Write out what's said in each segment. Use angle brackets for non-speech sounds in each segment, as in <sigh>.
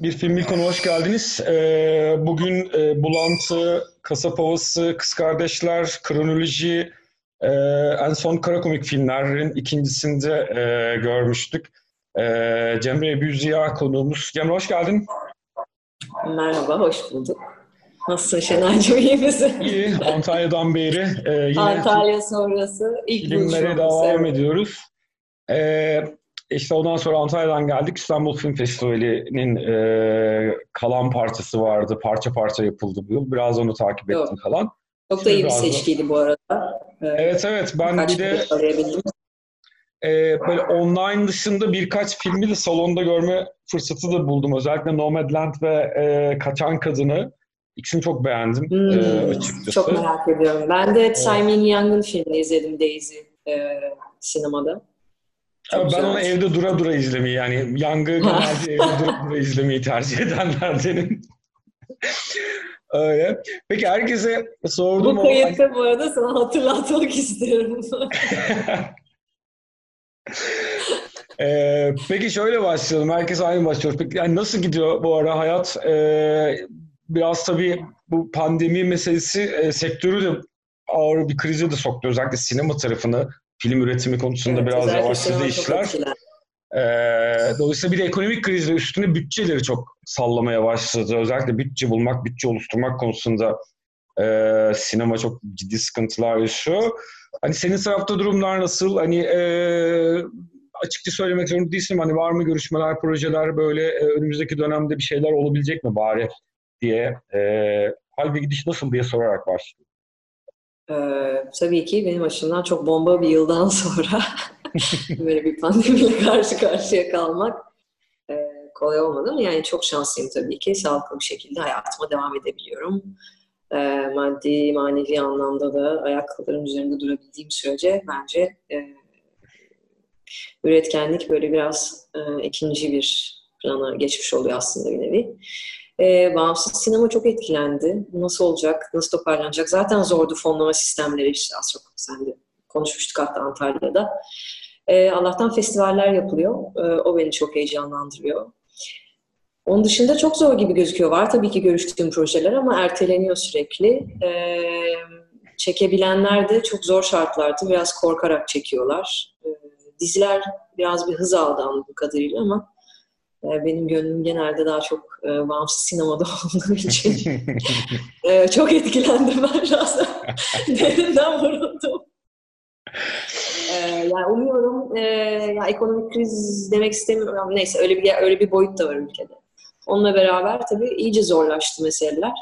Bir film konu hoş geldiniz. Ee, bugün e, Bulantı, Kasap Havası, Kız Kardeşler, Kronoloji, e, en son kara komik filmlerin ikincisinde e, görmüştük. E, Cemre Büziya konuğumuz. Cemre hoş geldin. Merhaba, hoş bulduk. Nasılsın Şener'cim, iyi misin? İyi, Antalya'dan beri. E, yine Antalya sonrası ilk filmlere devam evet. ediyoruz. E, işte ondan sonra Antalya'dan geldik. İstanbul Film Festivali'nin e, kalan parçası vardı. Parça parça yapıldı bu yıl. Biraz onu takip Yok. ettim falan. Çok da iyi bir seçkiydi bu arada. Evet evet. Ben bir de e, böyle online dışında birkaç filmi de salonda görme fırsatı da buldum. Özellikle Nomadland ve e, Kaçan Kadını. İkisini çok beğendim e, hmm, e, açıkçası. Çok merak ediyorum. Ben de Simon Young'ın filmini izledim Daisy e, sinemada. Çok ben onu evde dura dura izlemeyi yani yangı <laughs> genelde evde dura dura izlemeyi tercih edenlerdenim. Öyle. Peki herkese sordum. Bu kayıtta o... bu arada sana hatırlatmak istiyorum. <laughs> ee, peki şöyle başlayalım. Herkes aynı başlıyor. Peki yani nasıl gidiyor bu ara hayat? Ee, biraz tabii bu pandemi meselesi e, sektörü de ağır bir krize de soktu. Özellikle sinema tarafını film üretimi konusunda evet, biraz yavaşladı işler. Ee, dolayısıyla bir de ekonomik krizle üstüne bütçeleri çok sallamaya başladı. Özellikle bütçe bulmak, bütçe oluşturmak konusunda e, sinema çok ciddi sıkıntılar yaşıyor. Hani senin tarafta durumlar nasıl? Hani e, açıkça söylemek zorunda değilsin. Hani var mı görüşmeler, projeler böyle e, önümüzdeki dönemde bir şeyler olabilecek mi bari diye e, hal ve gidiş nasıl diye sorarak başlıyorum. Ee, tabii ki benim açımdan çok bomba bir yıldan <laughs> sonra <laughs> böyle bir pandemiyle karşı karşıya kalmak e, kolay olmadı ama yani çok şanslıyım tabii ki. Sağlıklı bir şekilde hayatıma devam edebiliyorum. E, maddi, manevi anlamda da ayaklarım üzerinde durabildiğim sürece bence e, üretkenlik böyle biraz e, ikinci bir plana geçmiş oluyor aslında bir nevi. E, bağımsız sinema çok etkilendi. Nasıl olacak, nasıl toparlanacak? Zaten zordu fonlama sistemleri işte az çok sen de konuşmuştuk hatta Antalya'da. E, Allah'tan festivaller yapılıyor. E, o beni çok heyecanlandırıyor. Onun dışında çok zor gibi gözüküyor. Var tabii ki görüştüğüm projeler ama erteleniyor sürekli. E, çekebilenler de çok zor şartlarda biraz korkarak çekiyorlar. E, diziler biraz bir hız aldı anladığım kadarıyla ama benim gönlüm genelde daha çok e, bağımsız sinemada <laughs> olduğu için <laughs> e, çok etkilendim ben şahsen. <laughs> Derinden vuruldum. E, yani umuyorum e, ya ekonomik kriz demek istemiyorum neyse öyle bir öyle bir boyut da var ülkede. Onunla beraber tabii iyice zorlaştı meseleler.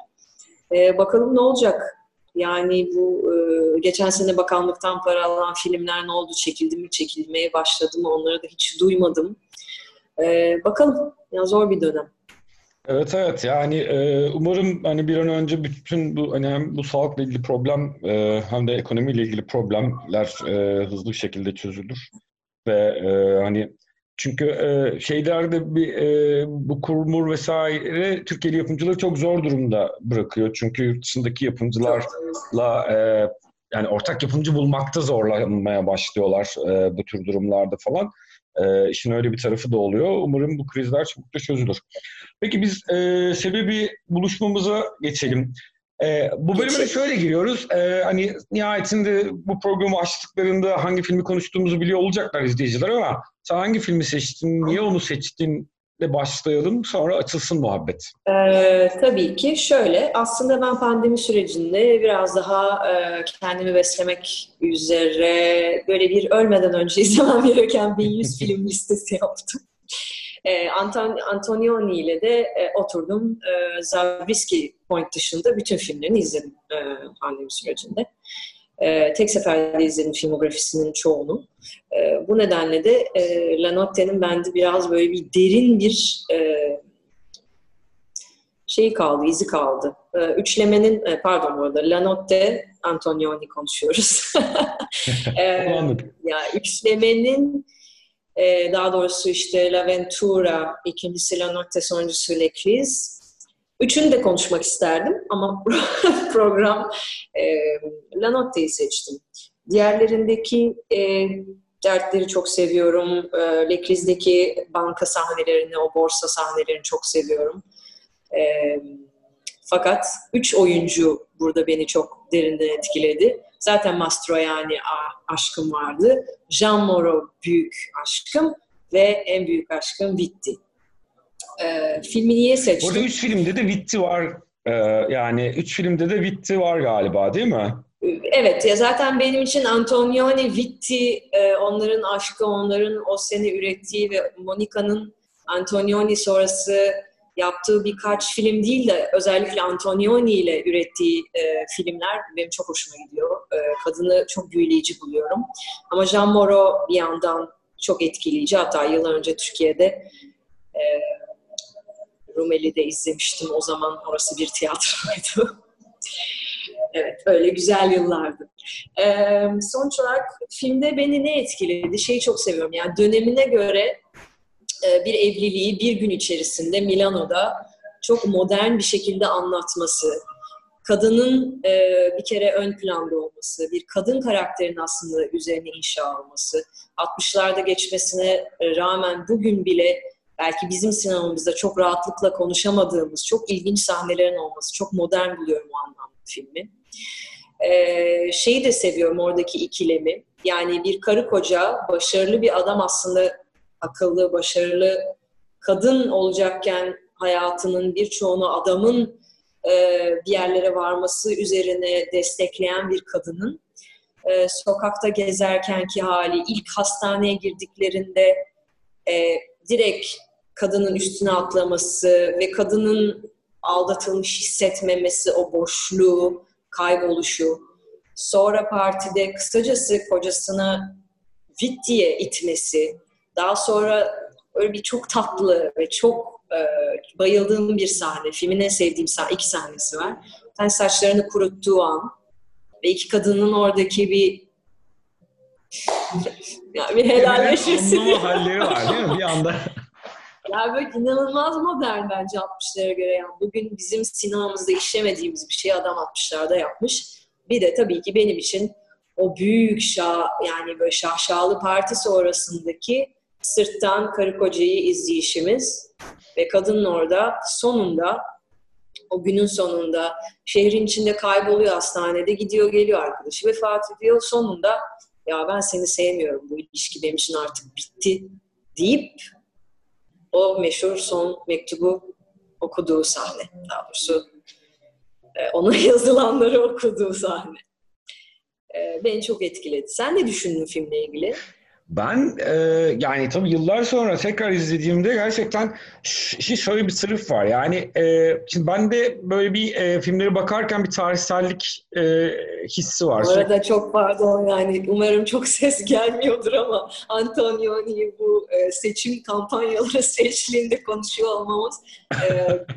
E, bakalım ne olacak? Yani bu e, geçen sene bakanlıktan para alan filmler ne oldu? Çekildi mi? Çekilmeye başladı mı? Onları da hiç duymadım. E, bakalım. Ya zor bir dönem. Evet evet yani e, umarım hani bir an önce bütün bu hani hem bu sağlıkla ilgili problem e, hem de ekonomiyle ilgili problemler e, hızlı bir şekilde çözülür ve e, hani çünkü e, şeylerde bir e, bu kurmur vesaire Türkiye'li yapımcıları çok zor durumda bırakıyor çünkü yurt dışındaki yapımcılarla e, yani ortak yapımcı bulmakta zorlanmaya başlıyorlar e, bu tür durumlarda falan. E, işin öyle bir tarafı da oluyor. Umarım bu krizler çabuk da çözülür. Peki biz e, sebebi buluşmamıza geçelim. E, bu bölüme de şöyle giriyoruz. E, hani nihayetinde bu programı açtıklarında hangi filmi konuştuğumuzu biliyor olacaklar izleyiciler ama sen hangi filmi seçtin, niye onu seçtin ile başlayalım sonra açılsın muhabbet. Ee, tabii ki şöyle aslında ben pandemi sürecinde biraz daha e, kendimi beslemek üzere böyle bir ölmeden önce <laughs> izlemem gereken bir 100 <laughs> film listesi yaptım. E, Anton, Antonioni ile de e, oturdum. E, Zabriskie Point dışında bütün filmlerini izledim e, pandemi sürecinde. E, tek seferde izledim filmografisinin çoğunu. E, bu nedenle de e, Lanotte'nin bende biraz böyle bir derin bir e, şeyi kaldı, izi kaldı. E, üçlemenin, e, pardon bu arada, Lanotte, Antonioni konuşuyoruz. <laughs> e, ya üçlemenin e, daha doğrusu işte La Ventura, ikincisi Lanotte, sonuncusu L'Eclise Üçünü de konuşmak isterdim ama <laughs> program e, Lanotte'yi seçtim. Diğerlerindeki e, dertleri çok seviyorum. E, Lekriz'deki banka sahnelerini, o borsa sahnelerini çok seviyorum. E, fakat üç oyuncu burada beni çok derinden etkiledi. Zaten Mastroianni aşkım vardı. Jean Moreau büyük aşkım ve en büyük aşkım Vitti. Ee, filmi niye seçtim? Burada üç filmde de Vitti var. Ee, yani üç filmde de Vitti var galiba değil mi? Evet ya zaten benim için Antonioni, Vitti, e, onların aşkı, onların o sene ürettiği ve Monica'nın Antonioni sonrası yaptığı birkaç film değil de özellikle Antonioni ile ürettiği e, filmler benim çok hoşuma gidiyor. E, kadını çok büyüleyici buluyorum. Ama Jean Moreau bir yandan çok etkileyici. Hatta yıllar önce Türkiye'de e, Rumeli'de izlemiştim. O zaman orası bir tiyatroydu. <laughs> evet, öyle güzel yıllardı. Ee, sonuç olarak filmde beni ne etkiledi? Şeyi çok seviyorum. Yani dönemine göre bir evliliği bir gün içerisinde Milano'da çok modern bir şekilde anlatması, kadının e, bir kere ön planda olması, bir kadın karakterin aslında üzerine inşa olması, 60'larda geçmesine rağmen bugün bile belki bizim sinemamızda çok rahatlıkla konuşamadığımız çok ilginç sahnelerin olması, çok modern buluyorum o anlamda filmi. Ee, şeyi de seviyorum oradaki ikilemi. Yani bir karı koca, başarılı bir adam aslında akıllı, başarılı kadın olacakken hayatının birçoğunu adamın e, bir yerlere varması üzerine destekleyen bir kadının e, sokakta gezerkenki hali, ilk hastaneye girdiklerinde e, direkt kadının üstüne atlaması ve kadının aldatılmış hissetmemesi, o boşluğu, kayboluşu. Sonra partide kısacası kocasını vit diye itmesi, daha sonra öyle bir çok tatlı ve çok e, bayıldığım bir sahne. Filmin en sevdiğim sahne, iki sahnesi var. Bir saçlarını kuruttuğu an ve iki kadının oradaki bir <laughs> ya bir helalleşmesi. Anlama halleri var değil mi bir anda? <laughs> ya böyle inanılmaz modern bence 60'lara göre. Yani bugün bizim sinemamızda işlemediğimiz bir şey adam 60'larda yapmış. Bir de tabii ki benim için o büyük şah yani böyle şahşalı parti sonrasındaki sırttan karı kocayı izleyişimiz ve kadının orada sonunda o günün sonunda şehrin içinde kayboluyor hastanede gidiyor geliyor arkadaşı vefat ediyor sonunda ya ben seni sevmiyorum bu ilişki benim için artık bitti deyip o meşhur son mektubu okuduğu sahne daha doğrusu e, ona <laughs> yazılanları okuduğu sahne e, beni çok etkiledi. Sen ne düşündün filmle ilgili? Ben e, yani tabii yıllar sonra tekrar izlediğimde gerçekten şöyle bir sırf var. Yani e, şimdi ben de böyle bir e, filmlere bakarken bir tarihsellik e, hissi var. Bu arada çok pardon yani umarım çok <laughs> ses gelmiyordur ama Antonioni bu e, seçim kampanyaları <laughs> seçtiğinde konuşuyor olmamız e,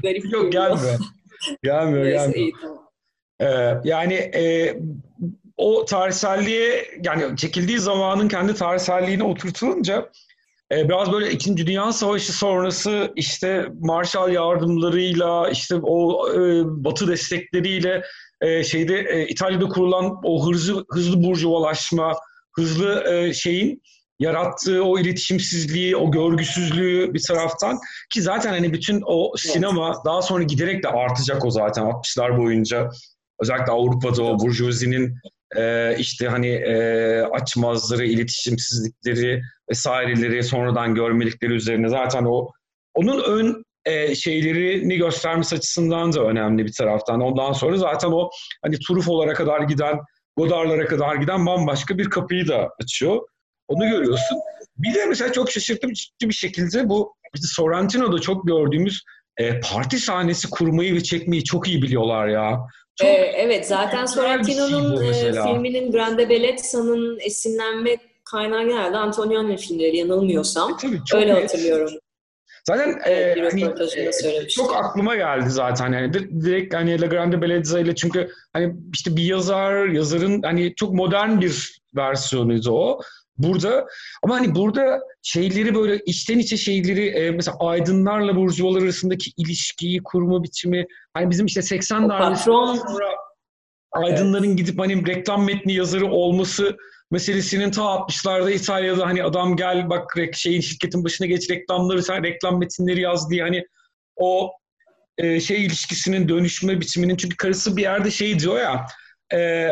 garip Yok gelmiyor. <laughs> gelmiyor, gelmiyor. Iyi, tamam. Ee, yani e, o tarihselliğe yani çekildiği zamanın kendi tarihselliğine oturtulunca e, biraz böyle İkinci Dünya Savaşı sonrası işte Marshall yardımlarıyla işte o e, Batı destekleriyle e, şeyde e, İtalya'da kurulan o hızlı hızlı burjuvalaşma, hızlı e, şeyin yarattığı o iletişimsizliği, o görgüsüzlüğü bir taraftan ki zaten hani bütün o sinema evet. daha sonra giderek de artacak o zaten 60'lar boyunca. Özellikle Avrupa'da o burjuvazinin e, işte hani e, açmazları, iletişimsizlikleri vesaireleri sonradan görmelikleri üzerine zaten o onun ön e, şeylerini göstermesi açısından da önemli bir taraftan. Ondan sonra zaten o hani Truffaut'lara kadar giden, Godard'lara kadar giden bambaşka bir kapıyı da açıyor. Onu görüyorsun. Bir de mesela çok şaşırtıcı bir şekilde bu işte Sorrentino'da çok gördüğümüz e, parti sahnesi kurmayı ve çekmeyi çok iyi biliyorlar ya. Çok ee, evet zaten Sorrentino'nun şey e, filminin Grande Belleza'nın esinlenme kaynağı genelde Antonioni filmleri yanılmıyorsam. E, tabii, çok Öyle net. hatırlıyorum. Zaten evet, e, hani, e, çok aklıma geldi zaten yani direkt hani La Grande Bellezza ile çünkü hani işte bir yazar, yazarın hani çok modern bir versiyonuydu o burada. Ama hani burada şeyleri böyle içten içe şeyleri e, mesela aydınlarla burjuvalar arasındaki ilişkiyi kurma biçimi hani bizim işte 80 darbesi sonra aydınların evet. gidip hani reklam metni yazarı olması meselesinin ta 60'larda İtalya'da hani adam gel bak şeyin şirketin başına geç reklamları sen reklam metinleri yaz diye hani o e, şey ilişkisinin dönüşme biçiminin çünkü karısı bir yerde şey diyor ya e,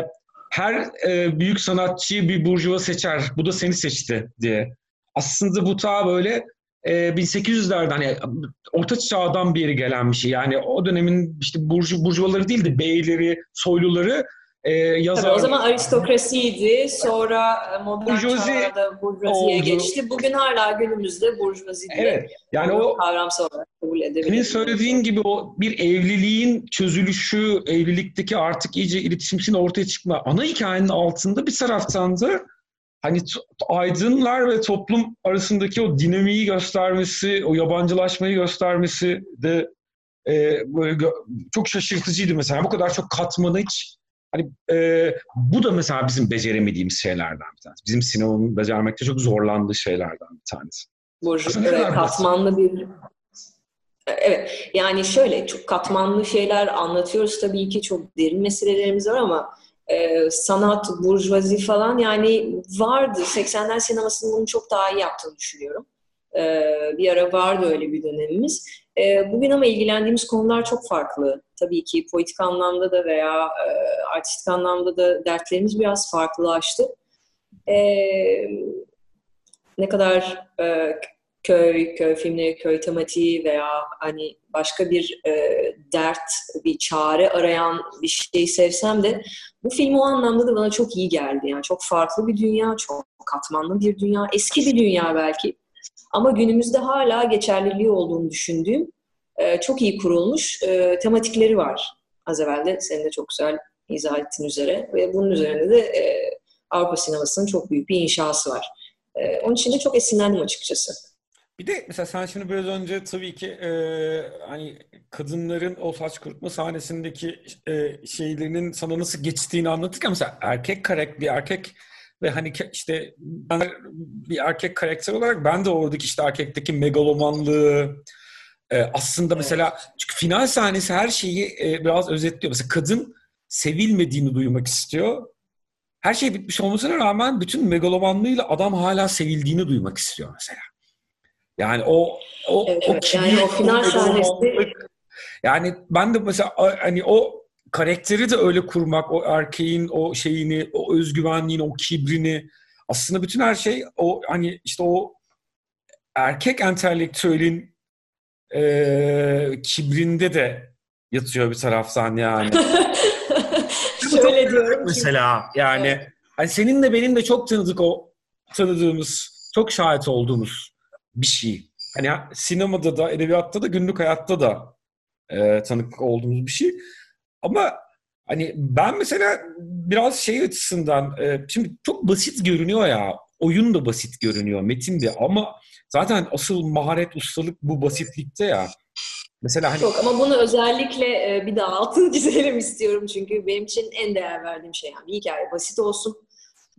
her e, büyük sanatçıyı bir burjuva seçer bu da seni seçti diye. Aslında bu ta böyle e, 1800'lerden yani orta çağdan bir yere gelen bir şey. Yani o dönemin işte burju, burjuvaları değil de beyleri, soyluları e, yazar... Tabii o zaman aristokrasiydi. Sonra e, modern Burjuvazi çağda burjuvaziye oldu. geçti. Bugün hala günümüzde burjuvazi diye evet, yani o kavramsal olarak kabul edebiliriz. Senin söylediğin gibi o bir evliliğin çözülüşü, evlilikteki artık iyice iletişimsin ortaya çıkma. Ana hikayenin altında bir taraftan da hani aydınlar ve toplum arasındaki o dinamiği göstermesi, o yabancılaşmayı göstermesi de e, böyle çok şaşırtıcıydı mesela. Bu kadar çok katmanı hiç hani e, bu da mesela bizim beceremediğimiz şeylerden bir tanesi. Bizim sinemanın becermekte çok zorlandığı şeylerden bir tanesi. Burcu, evet, katmanlı bir Evet, yani şöyle çok katmanlı şeyler anlatıyoruz tabii ki çok derin meselelerimiz var ama e, sanat, burjuvazi falan yani vardı. 80'ler sinemasının bunu çok daha iyi yaptığını düşünüyorum. E, bir ara vardı öyle bir dönemimiz. E, bugün ama ilgilendiğimiz konular çok farklı. Tabii ki politik anlamda da veya e, artistik anlamda da dertlerimiz biraz farklılaştı. E, ne kadar e, köy, köy filmleri, köy tematiği veya hani başka bir e, dert, bir çare arayan bir şey sevsem de bu film o anlamda da bana çok iyi geldi. Yani çok farklı bir dünya, çok katmanlı bir dünya, eski bir dünya belki. Ama günümüzde hala geçerliliği olduğunu düşündüğüm e, çok iyi kurulmuş e, tematikleri var. Az evvel de senin de çok güzel izah ettiğin üzere. Ve bunun üzerinde de e, Avrupa sinemasının çok büyük bir inşası var. E, onun için de çok esinlendim açıkçası. Bir de mesela sen şimdi biraz önce tabii ki e, hani kadınların o saç kurutma sahnesindeki e, şeylerinin sana nasıl geçtiğini anlatırken mesela erkek karakter bir erkek ve hani işte ben bir erkek karakter olarak ben de oradaki işte erkekteki megalomanlığı e, aslında mesela çünkü final sahnesi her şeyi e, biraz özetliyor. Mesela kadın sevilmediğini duymak istiyor. Her şey bitmiş olmasına rağmen bütün megalomanlığıyla adam hala sevildiğini duymak istiyor mesela. Yani o o evet, o kibir, yani o final sahnesi yani ben de mesela hani o karakteri de öyle kurmak, o erkeğin o şeyini, o özgüvenliğini, o kibrini aslında bütün her şey o hani işte o erkek entelektüelin e, kibrinde de yatıyor bir taraftan <laughs> yani. Şöyle diyorum mesela yani evet. hani senin de benim de çok tanıdık o tanıdığımız, çok şahit olduğumuz bir şey. Hani sinemada da, edebiyatta da, günlük hayatta da e, tanık olduğumuz bir şey. Ama hani ben mesela biraz şey açısından, e, şimdi çok basit görünüyor ya, oyun da basit görünüyor, metin de ama zaten asıl maharet, ustalık bu basitlikte ya. Mesela hani... Çok ama bunu özellikle e, bir daha altını <laughs> çizelim istiyorum çünkü benim için en değer verdiğim şey yani bir hikaye basit olsun,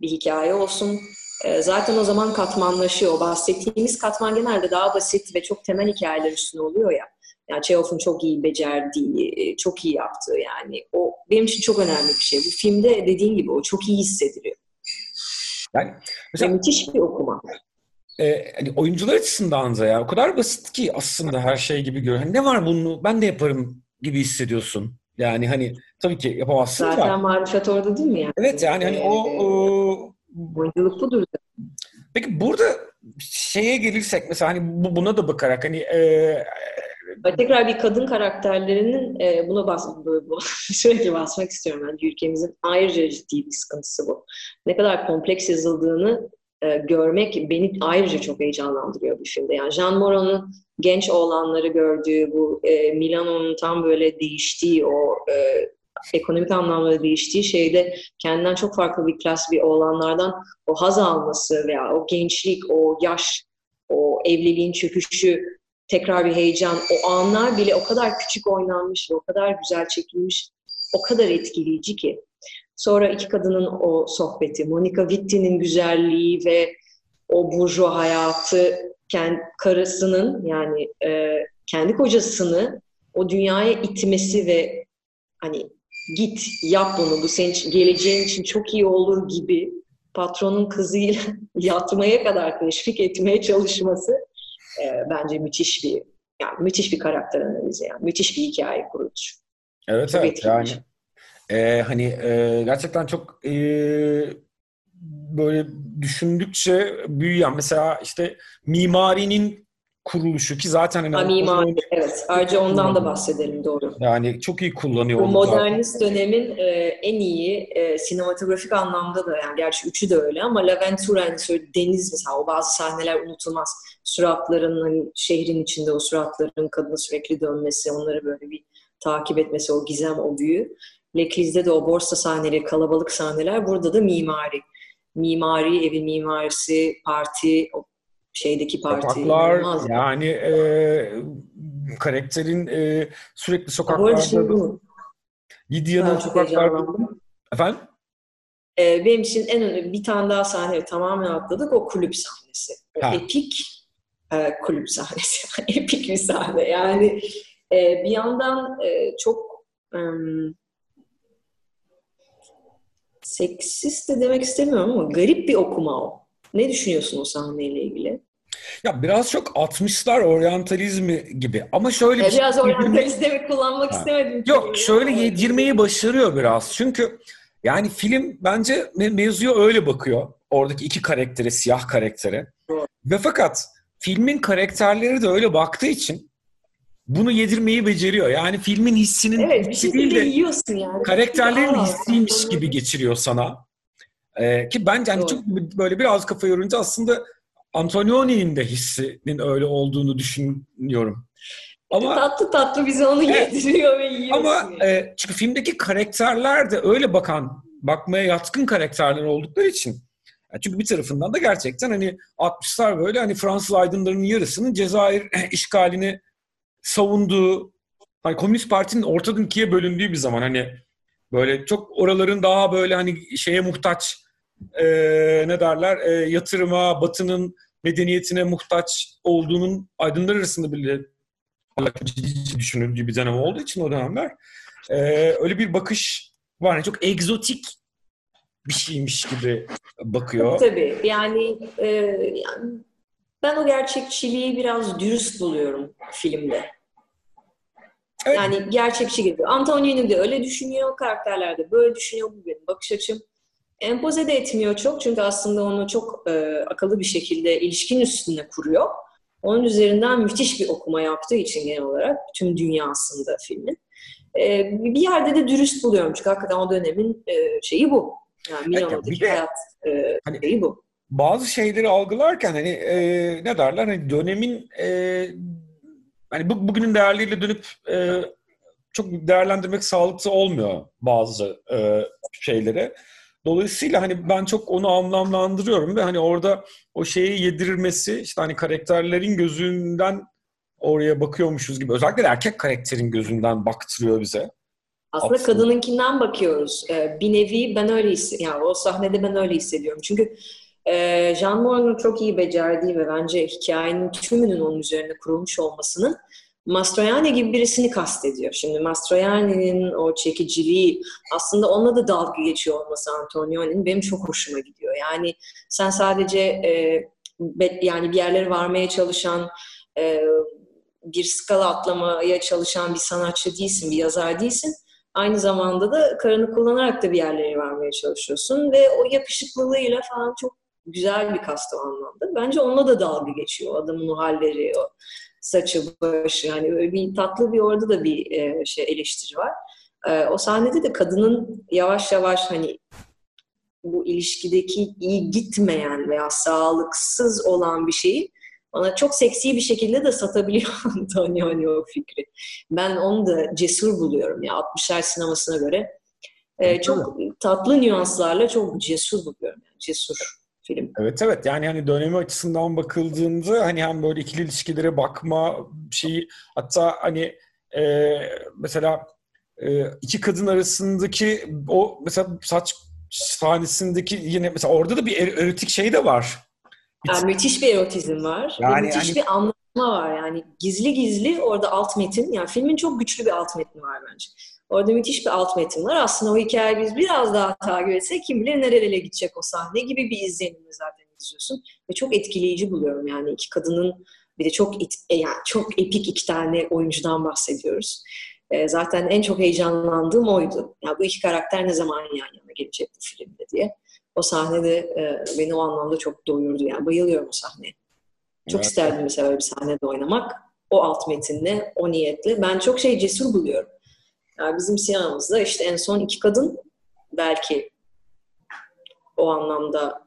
bir hikaye olsun, ee, zaten o zaman katmanlaşıyor. Bahsettiğimiz katman genelde daha basit ve çok temel hikayeler üstüne oluyor ya. Yani Chekhov'un çok iyi becerdiği, e, çok iyi yaptığı yani. O benim için çok önemli bir şey. Bu filmde dediğin gibi o çok iyi hissediliyor. Yani mesela, ve müthiş bir okuma. E, hani oyuncular açısından da ya o kadar basit ki aslında her şey gibi görüyor. Hani ne var bunu ben de yaparım gibi hissediyorsun. Yani hani tabii ki yapamazsın Zaten da. Zaten marifet orada değil mi yani? Evet yani hani o, o Oyunculuk budur. Peki burada şeye gelirsek mesela hani bu, buna da bakarak hani e, tekrar bir kadın karakterlerinin e, buna bas, bu, <laughs> sürekli basmak istiyorum bence ülkemizin ayrıca ciddi bir sıkıntısı bu. Ne kadar kompleks yazıldığını e, görmek beni ayrıca çok heyecanlandırıyor bu filmde. Yani Jean Moreau'nun genç oğlanları gördüğü bu e, Milano'nun tam böyle değiştiği o e, ekonomik anlamda değiştiği şeyde kendinden çok farklı bir klas bir oğlanlardan o haz alması veya o gençlik, o yaş, o evliliğin çöküşü, tekrar bir heyecan, o anlar bile o kadar küçük oynanmış ve o kadar güzel çekilmiş, o kadar etkileyici ki. Sonra iki kadının o sohbeti, Monica Witti'nin güzelliği ve o burjuva hayatı, kendi karısının yani e, kendi kocasını o dünyaya itmesi ve hani git yap bunu bu senin için, geleceğin için çok iyi olur gibi patronun kızıyla <laughs> yatmaya kadar teşvik etmeye çalışması e, bence müthiş bir yani müthiş bir karakter analizi yani müthiş bir hikaye kurucu. Evet çok evet yani e, hani e, gerçekten çok e, böyle düşündükçe büyüyen mesela işte mimarinin kuruluşu ki zaten hani ha, mimari evet ayrıca ondan da bahsedelim doğru. Yani çok iyi kullanıyor. Bu modernist zaten. dönemin e, en iyi e, sinematografik anlamda da yani gerçi üçü de öyle ama Laventura'nın deniz mesela o bazı sahneler unutulmaz. Suratların hani şehrin içinde o suratların kadına sürekli dönmesi, onları böyle bir takip etmesi, o gizem, o büyü. Lekriz'de de o borsa sahneleri, kalabalık sahneler. Burada da mimari. Mimari, evin mimarisi, parti, o şeydeki parti. Sokaklar, yani e, karakterin e, sürekli sokaklarda. Lidya'nın sokaklarda. Efendim? Ee, benim için en önemli bir tane daha sahne tamamen atladık. O kulüp sahnesi. O ha. epik e, kulüp sahnesi. <laughs> epik bir sahne. Yani e, bir yandan e, çok e, seksist de demek istemiyorum ama garip bir okuma o. Ne düşünüyorsun o sahneyle ilgili? Ya biraz çok 60'lar oryantalizmi gibi ama şöyle bir şey. Biraz oryantalizmi kullanmak ha. istemedim. Yok şöyle yedirmeyi başarıyor biraz. Çünkü yani film bence mevzuya öyle bakıyor. Oradaki iki karaktere, siyah karaktere. Evet. Ve fakat filmin karakterleri de öyle baktığı için bunu yedirmeyi beceriyor. Yani filmin hissinin evet, bir şey değil de yiyorsun yani. karakterlerin hissiymiş gibi geçiriyor sana. Ee, ki bence hani çok böyle biraz kafa yorunca aslında Antonioni'nin de hissinin öyle olduğunu düşünüyorum. Ama tatlı tatlı bize onu evet, yediriyor ve yiyorsun. Ama yani. e, çünkü filmdeki karakterler de öyle bakan, bakmaya yatkın karakterler oldukları için. Yani çünkü bir tarafından da gerçekten hani 60'lar böyle hani Fransız aydınlarının yarısının Cezayir <clears throat> işgalini savunduğu, hani Komünist Parti'nin ortadan ikiye bölündüğü bir zaman hani böyle çok oraların daha böyle hani şeye muhtaç e, ne derler e, yatırıma, batının medeniyetine muhtaç olduğunun aydınlar arasında bile düşünüldüğü bir dönem olduğu için o dönemler e, öyle bir bakış var. Yani çok egzotik bir şeymiş gibi bakıyor. Tabii yani, e, yani ben o gerçekçiliği biraz dürüst buluyorum filmde. Evet. Yani gerçekçi gibi. Antonio'nun de öyle düşünüyor, karakterler de böyle düşünüyor. Bu benim bakış açım. Empoze de etmiyor çok çünkü aslında onu çok e, akıllı bir şekilde ilişkin üstünde kuruyor. Onun üzerinden müthiş bir okuma yaptığı için genel olarak tüm dünyasında filmin. E, bir yerde de dürüst buluyorum çünkü hakikaten o dönemin e, şeyi bu. Yani Milano'daki evet, hayat e, hani, şeyi bu bazı şeyleri algılarken hani e, ne derler hani dönemin e, hani bu, bugünün değerleriyle dönüp e, çok değerlendirmek sağlıklı olmuyor bazı e, şeyleri. Dolayısıyla hani ben çok onu anlamlandırıyorum ve hani orada o şeyi yedirilmesi işte hani karakterlerin gözünden oraya bakıyormuşuz gibi. Özellikle erkek karakterin gözünden baktırıyor bize. Aslında, kadınınkinden bakıyoruz. Ee, bir nevi ben öyle hissediyorum. Yani o sahnede ben öyle hissediyorum. Çünkü e, Jean Morgan'ın çok iyi becerdiği ve bence hikayenin tümünün onun üzerine kurulmuş olmasının Mastroianni gibi birisini kastediyor. Şimdi Mastroianni'nin o çekiciliği aslında onunla da dalga geçiyor olması Antonioni'nin benim çok hoşuma gidiyor. Yani sen sadece e, yani bir yerlere varmaya çalışan e, bir skala atlamaya çalışan bir sanatçı değilsin, bir yazar değilsin. Aynı zamanda da karını kullanarak da bir yerlere varmaya çalışıyorsun ve o yapışıklılığıyla falan çok güzel bir kast o anlamda. Bence onunla da dalga geçiyor adamın o halleri, o saçı, başı. Yani bir tatlı bir orada da bir e, şey eleştiri var. E, o sahnede de kadının yavaş yavaş hani bu ilişkideki iyi gitmeyen veya sağlıksız olan bir şeyi bana çok seksi bir şekilde de satabiliyor <laughs> Antonioni o fikri. Ben onu da cesur buluyorum ya 60'lar sinemasına göre. Ee, çok tatlı nüanslarla çok cesur buluyorum. Yani, cesur film. Evet evet yani hani dönemi açısından bakıldığında hani hem böyle ikili ilişkilere bakma şeyi hatta hani e, mesela e, iki kadın arasındaki o mesela saç sahnesindeki yine mesela orada da bir er, erotik şey de var. Yani müthiş bir erotizm var. Yani, müthiş yani, bir anlatma var. Yani gizli gizli orada alt metin. Yani filmin çok güçlü bir alt metni var bence. Orada müthiş bir alt metin var. Aslında o hikayeyi biz biraz daha takip etsek kim bilir nerelere gidecek o sahne gibi bir izlenimle zaten izliyorsun. Ve çok etkileyici buluyorum yani iki kadının bir de çok it, e, yani çok epik iki tane oyuncudan bahsediyoruz. E, zaten en çok heyecanlandığım oydu. Ya bu iki karakter ne zaman yan yana gelecek bu filmde diye. O sahnede e, beni o anlamda çok doyurdu. Yani bayılıyorum o sahneye. Çok evet. isterdim mesela öyle bir sahnede oynamak. O alt metinle, o niyetle. Ben çok şey cesur buluyorum. Yani bizim sinemamızda işte en son iki kadın belki o anlamda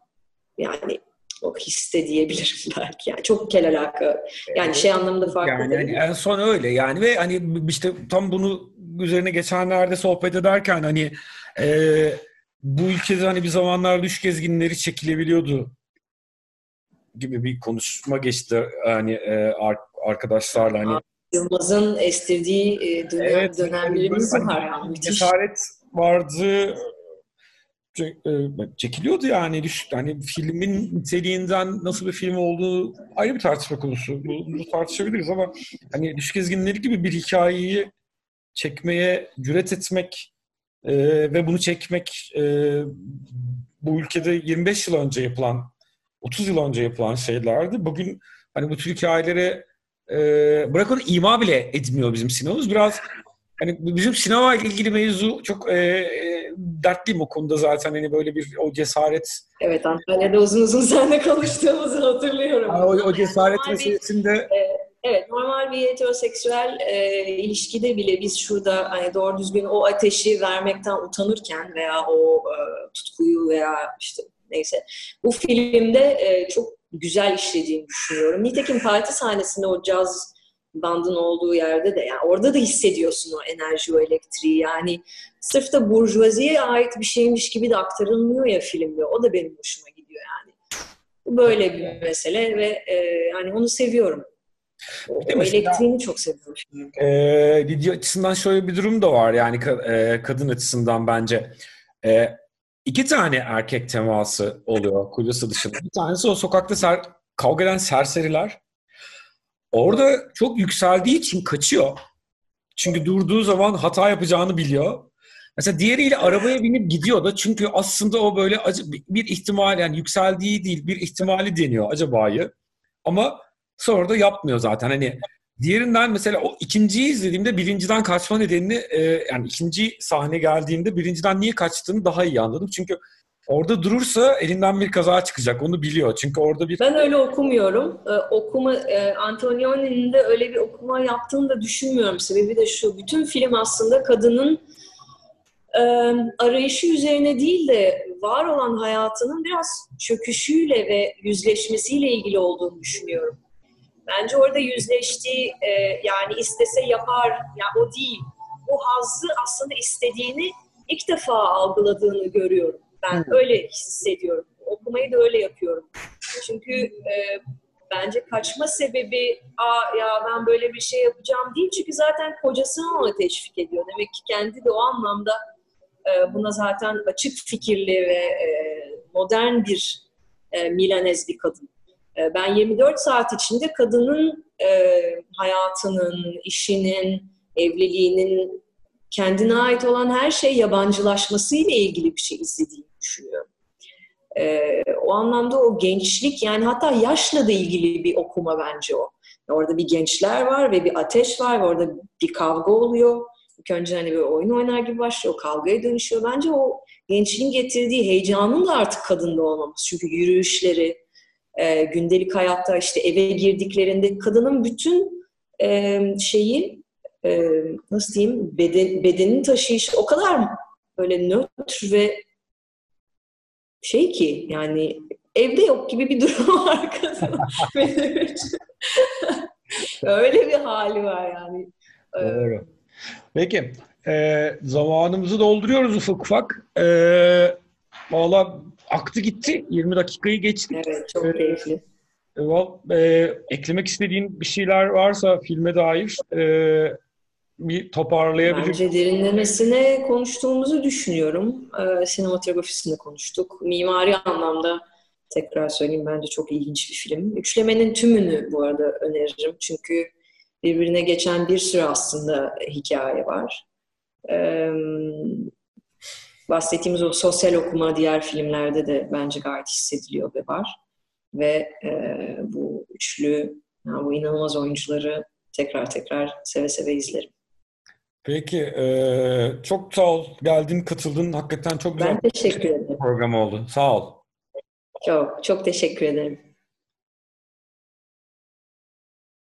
yani o hisse diyebilirim <laughs> belki. Yani çok kel alaka. Yani şey anlamında farklı yani, yani en son öyle. Yani ve hani işte tam bunu üzerine geçenlerde sohbet ederken hani e, bu ülkede hani bir zamanlar düş gezginleri çekilebiliyordu gibi bir konuşma geçti. Hani e, arkadaşlarla hani Yılmaz'ın estirdiği e, dönem, evet, dönemlerimiz hani, var. Yani, cesaret vardı e, çekiliyordu yani. Hani filmin niteliğinden nasıl bir film olduğu ayrı bir tartışma konusu. Bunu tartışabiliriz ama hani Düşük Ezginleri gibi bir hikayeyi çekmeye cüret etmek e, ve bunu çekmek e, bu ülkede 25 yıl önce yapılan 30 yıl önce yapılan şeylerdi. Bugün hani bu tür hikayelere e, bırak onu ima bile etmiyor bizim sinemamız. Biraz hani bizim sinema ile ilgili mevzu çok e, e, dertliyim o konuda zaten hani böyle bir o cesaret. Evet Antalya'da uzun uzun seninle konuştuğumuzu hatırlıyorum. Yani o, o cesaret meselesinde. E, evet normal bir heteroseksüel e, ilişkide bile biz şurada hani doğru düzgün o ateşi vermekten utanırken veya o e, tutkuyu veya işte neyse bu filmde e, çok güzel işlediğini düşünüyorum. Nitekim parti sahnesinde o caz bandın olduğu yerde de yani orada da hissediyorsun o enerji, o elektriği. Yani sırf da burjuvaziye ait bir şeymiş gibi de aktarılmıyor ya filmde. O da benim hoşuma gidiyor yani. Bu böyle bir mesele ve e, yani onu seviyorum. O, o elektriğini çok seviyorum. E, video açısından şöyle bir durum da var yani e, kadın açısından bence. E, iki tane erkek teması oluyor kocası dışında. Bir tanesi o sokakta ser, kavga eden serseriler. Orada çok yükseldiği için kaçıyor. Çünkü durduğu zaman hata yapacağını biliyor. Mesela diğeriyle arabaya binip gidiyor da çünkü aslında o böyle bir ihtimal yani yükseldiği değil bir ihtimali deniyor acabayı. Ama sonra da yapmıyor zaten. Hani diğerinden mesela o ikinciyi izlediğimde birinciden kaçma nedenini e, yani ikinci sahne geldiğinde birinciden niye kaçtığını daha iyi anladım. Çünkü Orada durursa elinden bir kaza çıkacak. Onu biliyor. Çünkü orada bir... Ben öyle okumuyorum. Ee, okuma, e, Antonioni'nin de öyle bir okuma yaptığını da düşünmüyorum. Sebebi de şu. Bütün film aslında kadının e, arayışı üzerine değil de var olan hayatının biraz çöküşüyle ve yüzleşmesiyle ilgili olduğunu düşünüyorum. Bence orada yüzleştiği e, yani istese yapar ya o değil. O hazzı aslında istediğini ilk defa algıladığını görüyorum. Ben hmm. öyle hissediyorum. Okumayı da öyle yapıyorum. Çünkü e, bence kaçma sebebi Aa, ya ben böyle bir şey yapacağım değil. Çünkü zaten kocasını ona teşvik ediyor. Demek ki kendi de o anlamda e, buna zaten açık fikirli ve e, modern bir e, Milanez bir kadın. E, ben 24 saat içinde kadının e, hayatının, işinin, evliliğinin kendine ait olan her şey yabancılaşması ile ilgili bir şey izlediğim düşünüyorum. Ee, o anlamda o gençlik yani hatta yaşla da ilgili bir okuma bence o. Orada bir gençler var ve bir ateş var ve orada bir kavga oluyor. İlk önce hani bir oyun oynar gibi başlıyor, kavgaya dönüşüyor. Bence o gençliğin getirdiği heyecanın da artık kadında olmaması. Çünkü yürüyüşleri, e, gündelik hayatta işte eve girdiklerinde kadının bütün e, şeyi e, nasıl diyeyim beden, bedenin taşıyışı o kadar böyle nötr ve şey ki yani evde yok gibi bir <laughs> durum var kadın. <laughs> Öyle bir hali var yani. Doğru. Peki. E, zamanımızı dolduruyoruz ufak ufak. E, Valla aktı gitti. 20 dakikayı geçtik. Evet çok e, keyifli. E, e, eklemek istediğin bir şeyler varsa filme dair e, bir toparlayabilir. Bence derinlemesine konuştuğumuzu düşünüyorum. Ee, sinematografisinde konuştuk. Mimari anlamda tekrar söyleyeyim bence çok ilginç bir film. Üçlemenin tümünü bu arada öneririm. Çünkü birbirine geçen bir sürü aslında hikaye var. e, bahsettiğimiz o sosyal okuma diğer filmlerde de bence gayet hissediliyor ve var. Ve e, bu üçlü, yani bu inanılmaz oyuncuları tekrar tekrar seve seve izlerim. Peki, e, çok sağ ol. Geldin, katıldın. Hakikaten çok güzel ben teşekkür ederim. program oldu. Sağ ol. Çok, çok teşekkür ederim.